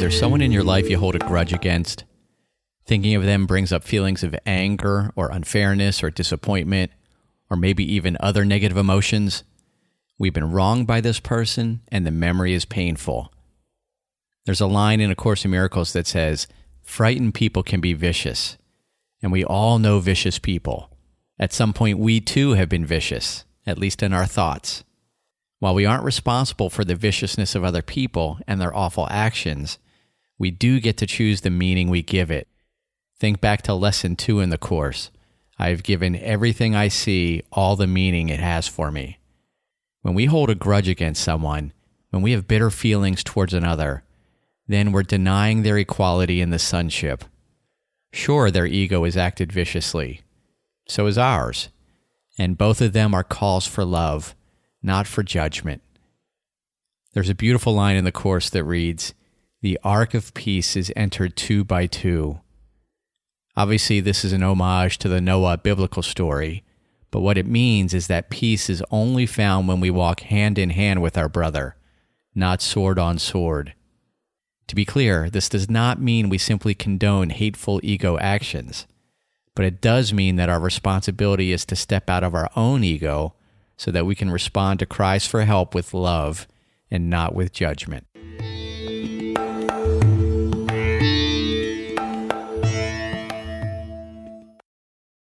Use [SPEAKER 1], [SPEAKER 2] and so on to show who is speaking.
[SPEAKER 1] there someone in your life you hold a grudge against? Thinking of them brings up feelings of anger or unfairness or disappointment, or maybe even other negative emotions. We've been wronged by this person, and the memory is painful. There's a line in A Course in Miracles that says, Frightened people can be vicious. And we all know vicious people. At some point, we too have been vicious, at least in our thoughts. While we aren't responsible for the viciousness of other people and their awful actions, we do get to choose the meaning we give it. Think back to lesson two in the course. I have given everything I see all the meaning it has for me. When we hold a grudge against someone, when we have bitter feelings towards another, then we're denying their equality in the sonship. Sure, their ego has acted viciously. So is ours. And both of them are calls for love not for judgment. There's a beautiful line in the Course that reads, The ark of peace is entered two by two. Obviously, this is an homage to the Noah biblical story, but what it means is that peace is only found when we walk hand in hand with our brother, not sword on sword. To be clear, this does not mean we simply condone hateful ego actions, but it does mean that our responsibility is to step out of our own ego so that we can respond to cries for help with love and not with judgment.